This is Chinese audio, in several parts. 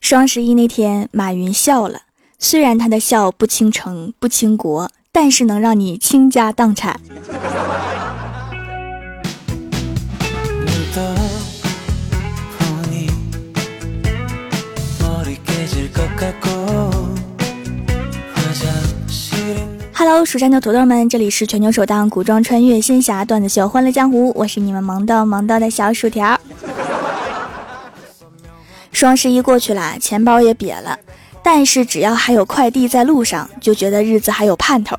双十一那天，马云笑了。虽然他的笑不倾城不倾国，但是能让你倾家荡产。Hello，蜀山的土豆们，这里是全球首档古装穿越仙侠段子秀《欢乐江湖》，我是你们萌到萌到的小薯条。双十一过去了，钱包也瘪了，但是只要还有快递在路上，就觉得日子还有盼头。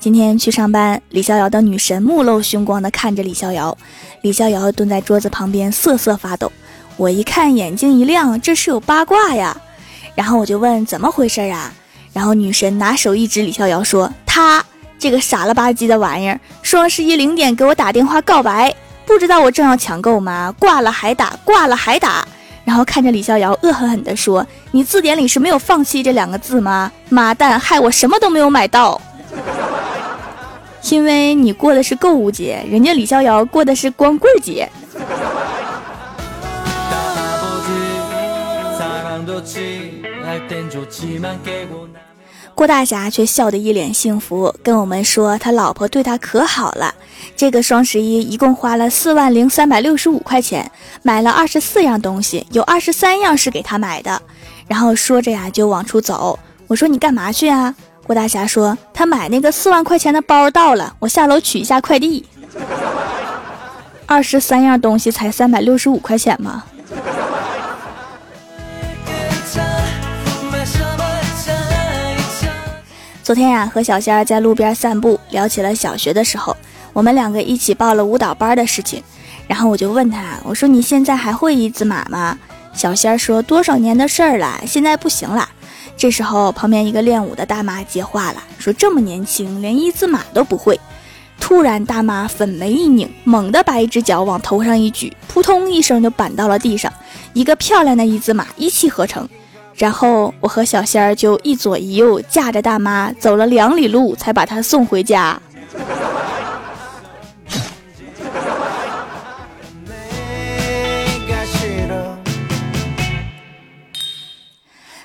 今天去上班，李逍遥的女神目露凶光的看着李逍遥，李逍遥蹲在桌子旁边瑟瑟发抖。我一看，眼睛一亮，这是有八卦呀。然后我就问怎么回事啊？然后女神拿手一指李逍遥说：“他这个傻了吧唧的玩意儿，双十一零点给我打电话告白，不知道我正要抢购吗？挂了还打，挂了还打。”然后看着李逍遥恶狠狠地说：“你字典里是没有放弃这两个字吗？妈蛋，害我什么都没有买到。因为你过的是购物节，人家李逍遥过的是光棍节。”郭大侠却笑得一脸幸福，跟我们说他老婆对他可好了。这个双十一一共花了四万零三百六十五块钱，买了二十四样东西，有二十三样是给他买的。然后说着呀就往出走。我说你干嘛去啊？郭大侠说他买那个四万块钱的包到了，我下楼取一下快递。二十三样东西才三百六十五块钱吗？昨天呀，和小仙儿在路边散步，聊起了小学的时候，我们两个一起报了舞蹈班的事情。然后我就问他，我说你现在还会一字马吗？小仙儿说多少年的事儿了，现在不行了。这时候旁边一个练舞的大妈接话了，说这么年轻，连一字马都不会。突然大妈粉眉一拧，猛地把一只脚往头上一举，扑通一声就板到了地上，一个漂亮的一字马一气呵成。然后我和小仙儿就一左一右架着大妈走了两里路，才把她送回家。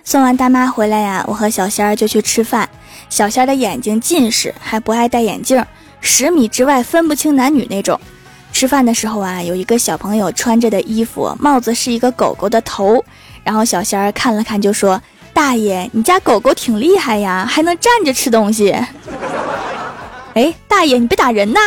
送完大妈回来呀，我和小仙儿就去吃饭。小仙儿的眼睛近视，还不爱戴眼镜，十米之外分不清男女那种。吃饭的时候啊，有一个小朋友穿着的衣服帽子是一个狗狗的头。然后小仙儿看了看，就说：“大爷，你家狗狗挺厉害呀，还能站着吃东西。”哎，大爷，你别打人呐！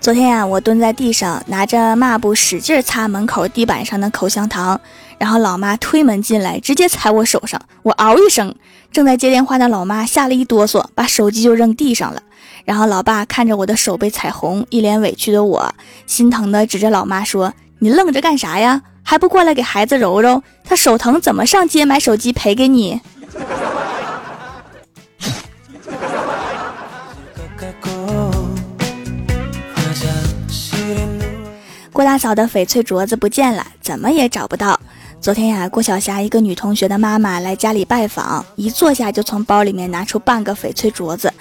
昨天呀，我蹲在地上，拿着抹布使劲擦门口地板上的口香糖，然后老妈推门进来，直接踩我手上，我嗷一声，正在接电话的老妈吓了一哆嗦，把手机就扔地上了。然后老爸看着我的手被踩红，一脸委屈的我，心疼的指着老妈说：“你愣着干啥呀？还不过来给孩子揉揉？他手疼怎么上街买手机赔给你？” 郭大嫂的翡翠镯子不见了，怎么也找不到。昨天呀，郭晓霞一个女同学的妈妈来家里拜访，一坐下就从包里面拿出半个翡翠镯子。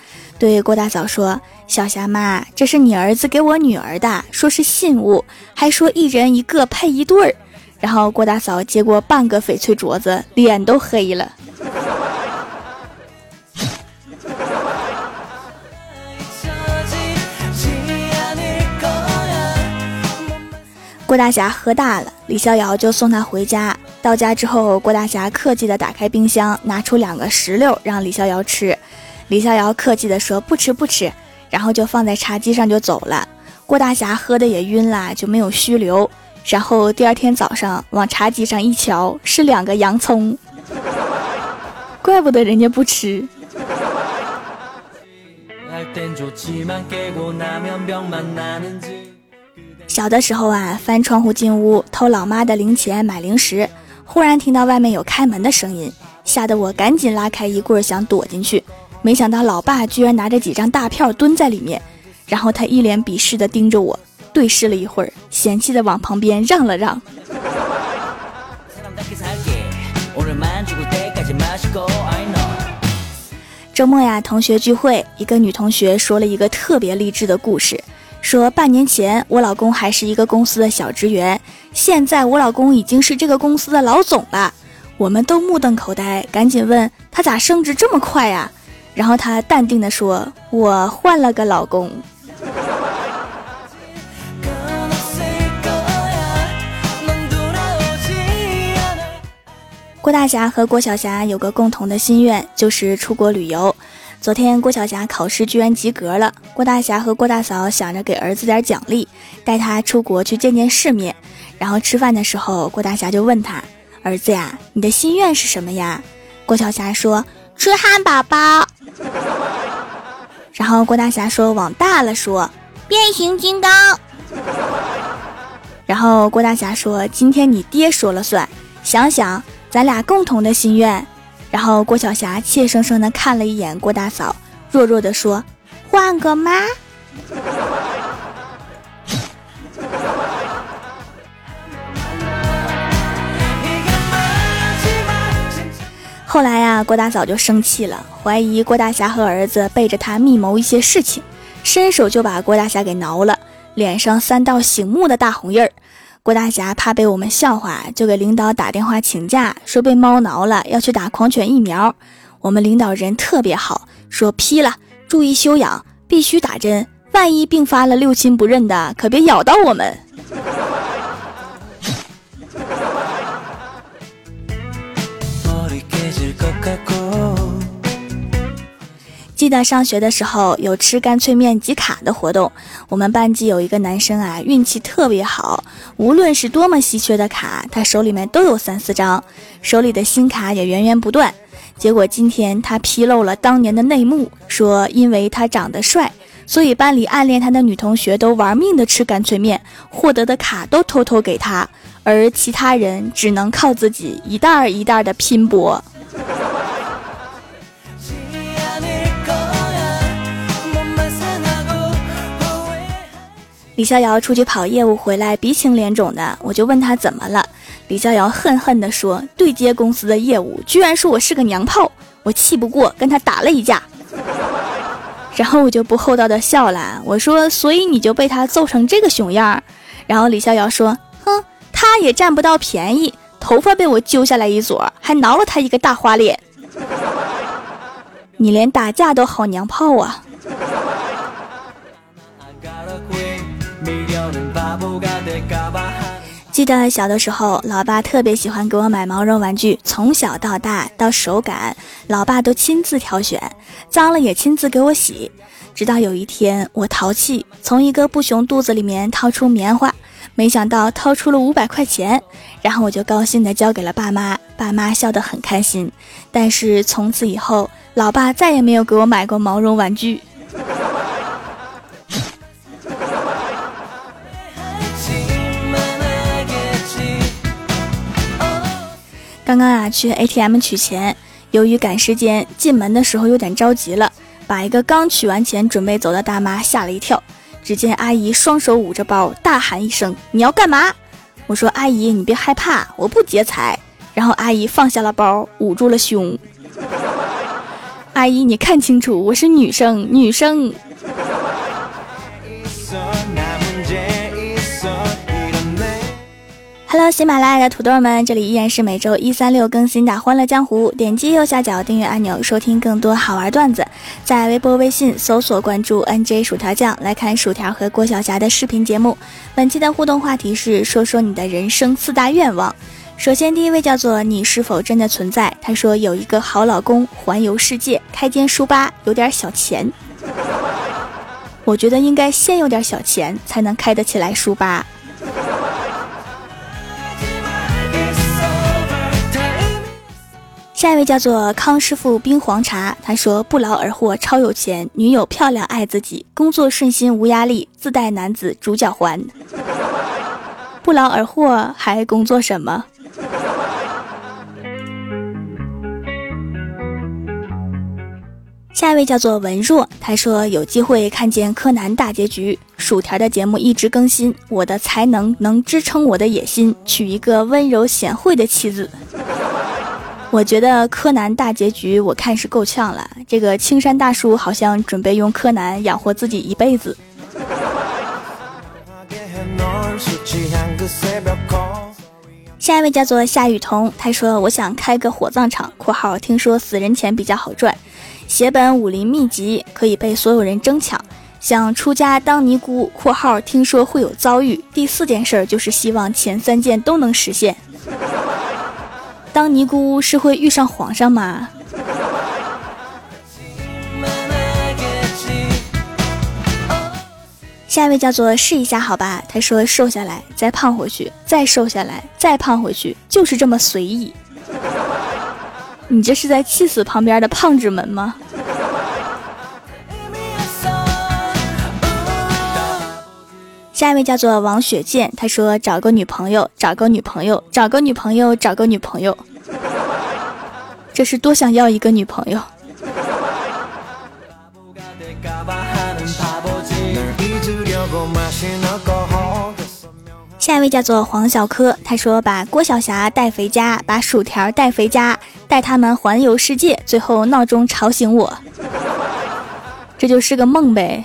对郭大嫂说：“小霞妈，这是你儿子给我女儿的，说是信物，还说一人一个配一对儿。”然后郭大嫂接过半个翡翠镯子，脸都黑了。郭大侠喝大了，李逍遥就送他回家。到家之后，郭大侠客气的打开冰箱，拿出两个石榴让李逍遥吃。李逍遥客气地说：“不吃不吃。”然后就放在茶几上就走了。郭大侠喝的也晕了，就没有虚留。然后第二天早上往茶几上一瞧，是两个洋葱，怪不得人家不吃。小的时候啊，翻窗户进屋偷老妈的零钱买零食，忽然听到外面有开门的声音，吓得我赶紧拉开衣柜想躲进去。没想到老爸居然拿着几张大票蹲在里面，然后他一脸鄙视的盯着我，对视了一会儿，嫌弃的往旁边让了让。周末呀，同学聚会，一个女同学说了一个特别励志的故事。说半年前我老公还是一个公司的小职员，现在我老公已经是这个公司的老总了。我们都目瞪口呆，赶紧问他咋升职这么快呀？然后他淡定地说：“我换了个老公。”郭大侠和郭晓霞有个共同的心愿，就是出国旅游。昨天郭晓霞考试居然及格了，郭大侠和郭大嫂想着给儿子点奖励，带他出国去见见世面。然后吃饭的时候，郭大侠就问他：“儿子呀，你的心愿是什么呀？”郭晓霞说：“吃汉堡包。”然后郭大侠说：“往大了说，变形金刚。”然后郭大侠说：“今天你爹说了算，想想咱俩共同的心愿。”然后郭晓霞怯生生的看了一眼郭大嫂，弱弱的说：“换个妈。”后来呀，郭大嫂就生气了，怀疑郭大侠和儿子背着他密谋一些事情，伸手就把郭大侠给挠了，脸上三道醒目的大红印儿。郭大侠怕被我们笑话，就给领导打电话请假，说被猫挠了，要去打狂犬疫苗。我们领导人特别好，说批了，注意休养，必须打针，万一并发了六亲不认的，可别咬到我们。记得上学的时候有吃干脆面集卡的活动，我们班级有一个男生啊，运气特别好，无论是多么稀缺的卡，他手里面都有三四张，手里的新卡也源源不断。结果今天他披露了当年的内幕，说因为他长得帅，所以班里暗恋他的女同学都玩命的吃干脆面，获得的卡都偷偷给他，而其他人只能靠自己一袋儿一袋儿的拼搏。李逍遥出去跑业务回来，鼻青脸肿的，我就问他怎么了。李逍遥恨恨地说：“对接公司的业务，居然说我是个娘炮，我气不过，跟他打了一架。” 然后我就不厚道的笑了，我说：“所以你就被他揍成这个熊样？”然后李逍遥说：“哼，他也占不到便宜，头发被我揪下来一撮，还挠了他一个大花脸。你连打架都好娘炮啊！”记得小的时候，老爸特别喜欢给我买毛绒玩具，从小到大到手感，老爸都亲自挑选，脏了也亲自给我洗。直到有一天，我淘气，从一个布熊肚子里面掏出棉花，没想到掏出了五百块钱，然后我就高兴地交给了爸妈，爸妈笑得很开心。但是从此以后，老爸再也没有给我买过毛绒玩具。刚刚啊，去 ATM 取钱，由于赶时间，进门的时候有点着急了，把一个刚取完钱准备走的大妈吓了一跳。只见阿姨双手捂着包，大喊一声：“你要干嘛？”我说：“阿姨，你别害怕，我不劫财。”然后阿姨放下了包，捂住了胸。阿姨，你看清楚，我是女生，女生。Hello，喜马拉雅的土豆们，这里依然是每周一、三、六更新的《欢乐江湖》。点击右下角订阅按钮，收听更多好玩段子。在微博、微信搜索关注 “nj 薯条酱”，来看薯条和郭晓霞的视频节目。本期的互动话题是：说说你的人生四大愿望。首先，第一位叫做“你是否真的存在”。他说有一个好老公，环游世界，开间书吧，有点小钱。我觉得应该先有点小钱，才能开得起来书吧。下一位叫做康师傅冰黄茶，他说不劳而获，超有钱，女友漂亮，爱自己，工作顺心无压力，自带男子主角环。不劳而获还工作什么？下一位叫做文若，他说有机会看见柯南大结局，薯条的节目一直更新，我的才能能支撑我的野心，娶一个温柔贤惠的妻子。我觉得柯南大结局我看是够呛了。这个青山大叔好像准备用柯南养活自己一辈子。下一位叫做夏雨桐，他说：“我想开个火葬场（括号听说死人钱比较好赚），写本武林秘籍可以被所有人争抢。想出家当尼姑（括号听说会有遭遇）。第四件事就是希望前三件都能实现。当尼姑是会遇上皇上吗？”下一位叫做试一下好吧，他说瘦下来再胖回去，再瘦下来再胖回去，就是这么随意。你这是在气死旁边的胖子们吗？下一位叫做王雪健，他说找个女朋友，找个女朋友，找个女朋友，找个女朋友，这是多想要一个女朋友。下一位叫做黄小柯，他说把郭晓霞带回家，把薯条带回家，带他们环游世界，最后闹钟吵醒我，这就是个梦呗。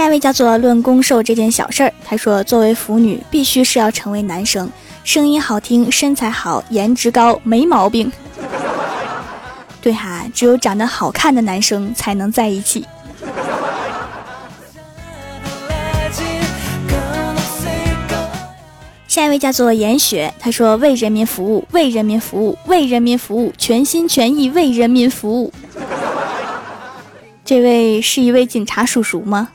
下一位叫做论攻受这件小事儿，他说作为腐女，必须是要成为男生，声音好听，身材好，颜值高，没毛病。对哈，只有长得好看的男生才能在一起。下一位叫做严雪，他说：“为人民服务，为人民服务，为人民服务，全心全意为人民服务。”这位是一位警察叔叔吗？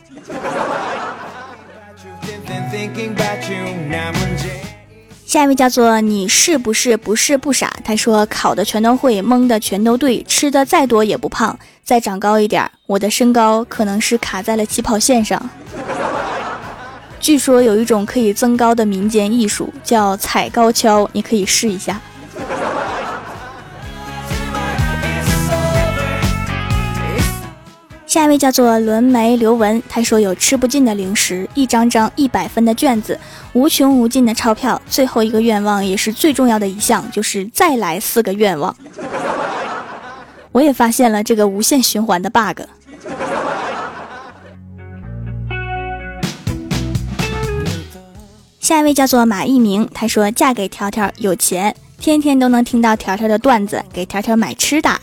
下一位叫做你是不是不是不傻？他说考的全都会，蒙的全都对，吃的再多也不胖，再长高一点，我的身高可能是卡在了起跑线上。据说有一种可以增高的民间艺术叫踩高跷，你可以试一下。下一位叫做轮眉刘文，他说有吃不尽的零食，一张张一百分的卷子，无穷无尽的钞票，最后一个愿望也是最重要的一项，就是再来四个愿望。我也发现了这个无限循环的 bug。下一位叫做马一鸣，他说嫁给条条有钱，天天都能听到条条的段子，给条条买吃的。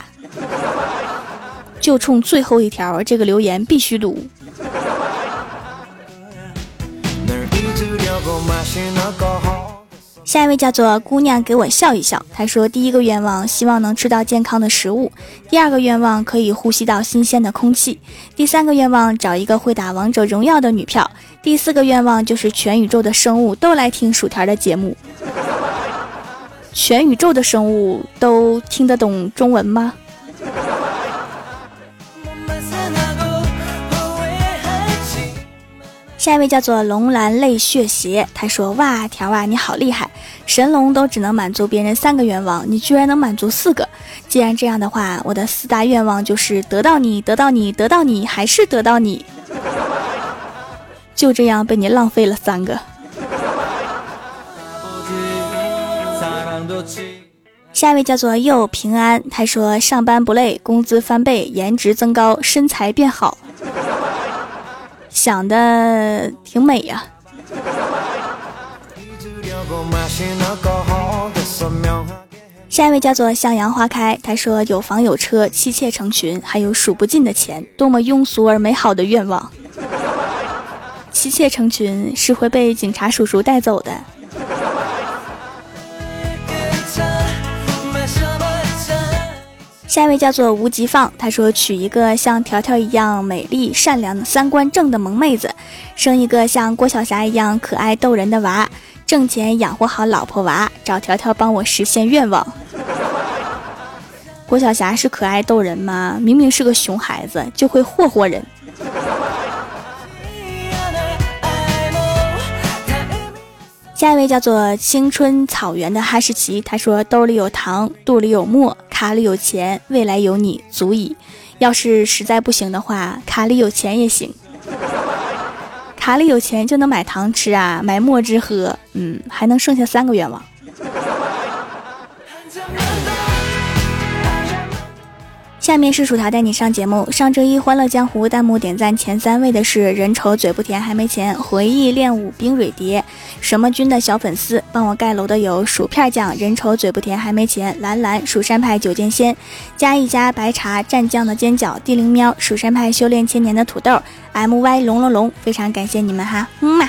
就冲最后一条，这个留言必须读。下一位叫做姑娘，给我笑一笑。她说：第一个愿望，希望能吃到健康的食物；第二个愿望，可以呼吸到新鲜的空气；第三个愿望，找一个会打王者荣耀的女票；第四个愿望，就是全宇宙的生物都来听薯条的节目。全宇宙的生物都听得懂中文吗？下一位叫做龙兰泪血鞋，他说：“哇，条啊，你好厉害！神龙都只能满足别人三个愿望，你居然能满足四个。既然这样的话，我的四大愿望就是得到你，得到你，得到你，还是得到你。就这样被你浪费了三个。”下一位叫做又平安，他说：“上班不累，工资翻倍，颜值增高，身材变好。”想的挺美呀。下一位叫做向阳花开，他说有房有车，妻妾成群，还有数不尽的钱，多么庸俗而美好的愿望。妻妾成群是会被警察叔叔带走的。下一位叫做吴吉放，他说娶一个像条条一样美丽、善良、三观正的萌妹子，生一个像郭晓霞一样可爱逗人的娃，挣钱养活好老婆娃，找条条帮我实现愿望。郭晓霞是可爱逗人吗？明明是个熊孩子，就会霍霍人。下一位叫做青春草原的哈士奇，他说：“兜里有糖，肚里有墨，卡里有钱，未来有你足矣。要是实在不行的话，卡里有钱也行。卡里有钱就能买糖吃啊，买墨汁喝，嗯，还能剩下三个愿望。”下面是薯条带你上节目。上周一《欢乐江湖》弹幕点赞前三位的是人丑嘴不甜还没钱，回忆练武冰蕊蝶，什么君的小粉丝，帮我盖楼的有薯片酱，人丑嘴不甜还没钱，蓝蓝蜀山派九剑仙，加一加白茶蘸酱的尖角，地灵喵，蜀山派修炼千年的土豆，M Y 龙龙龙，非常感谢你们哈，嗯嘛。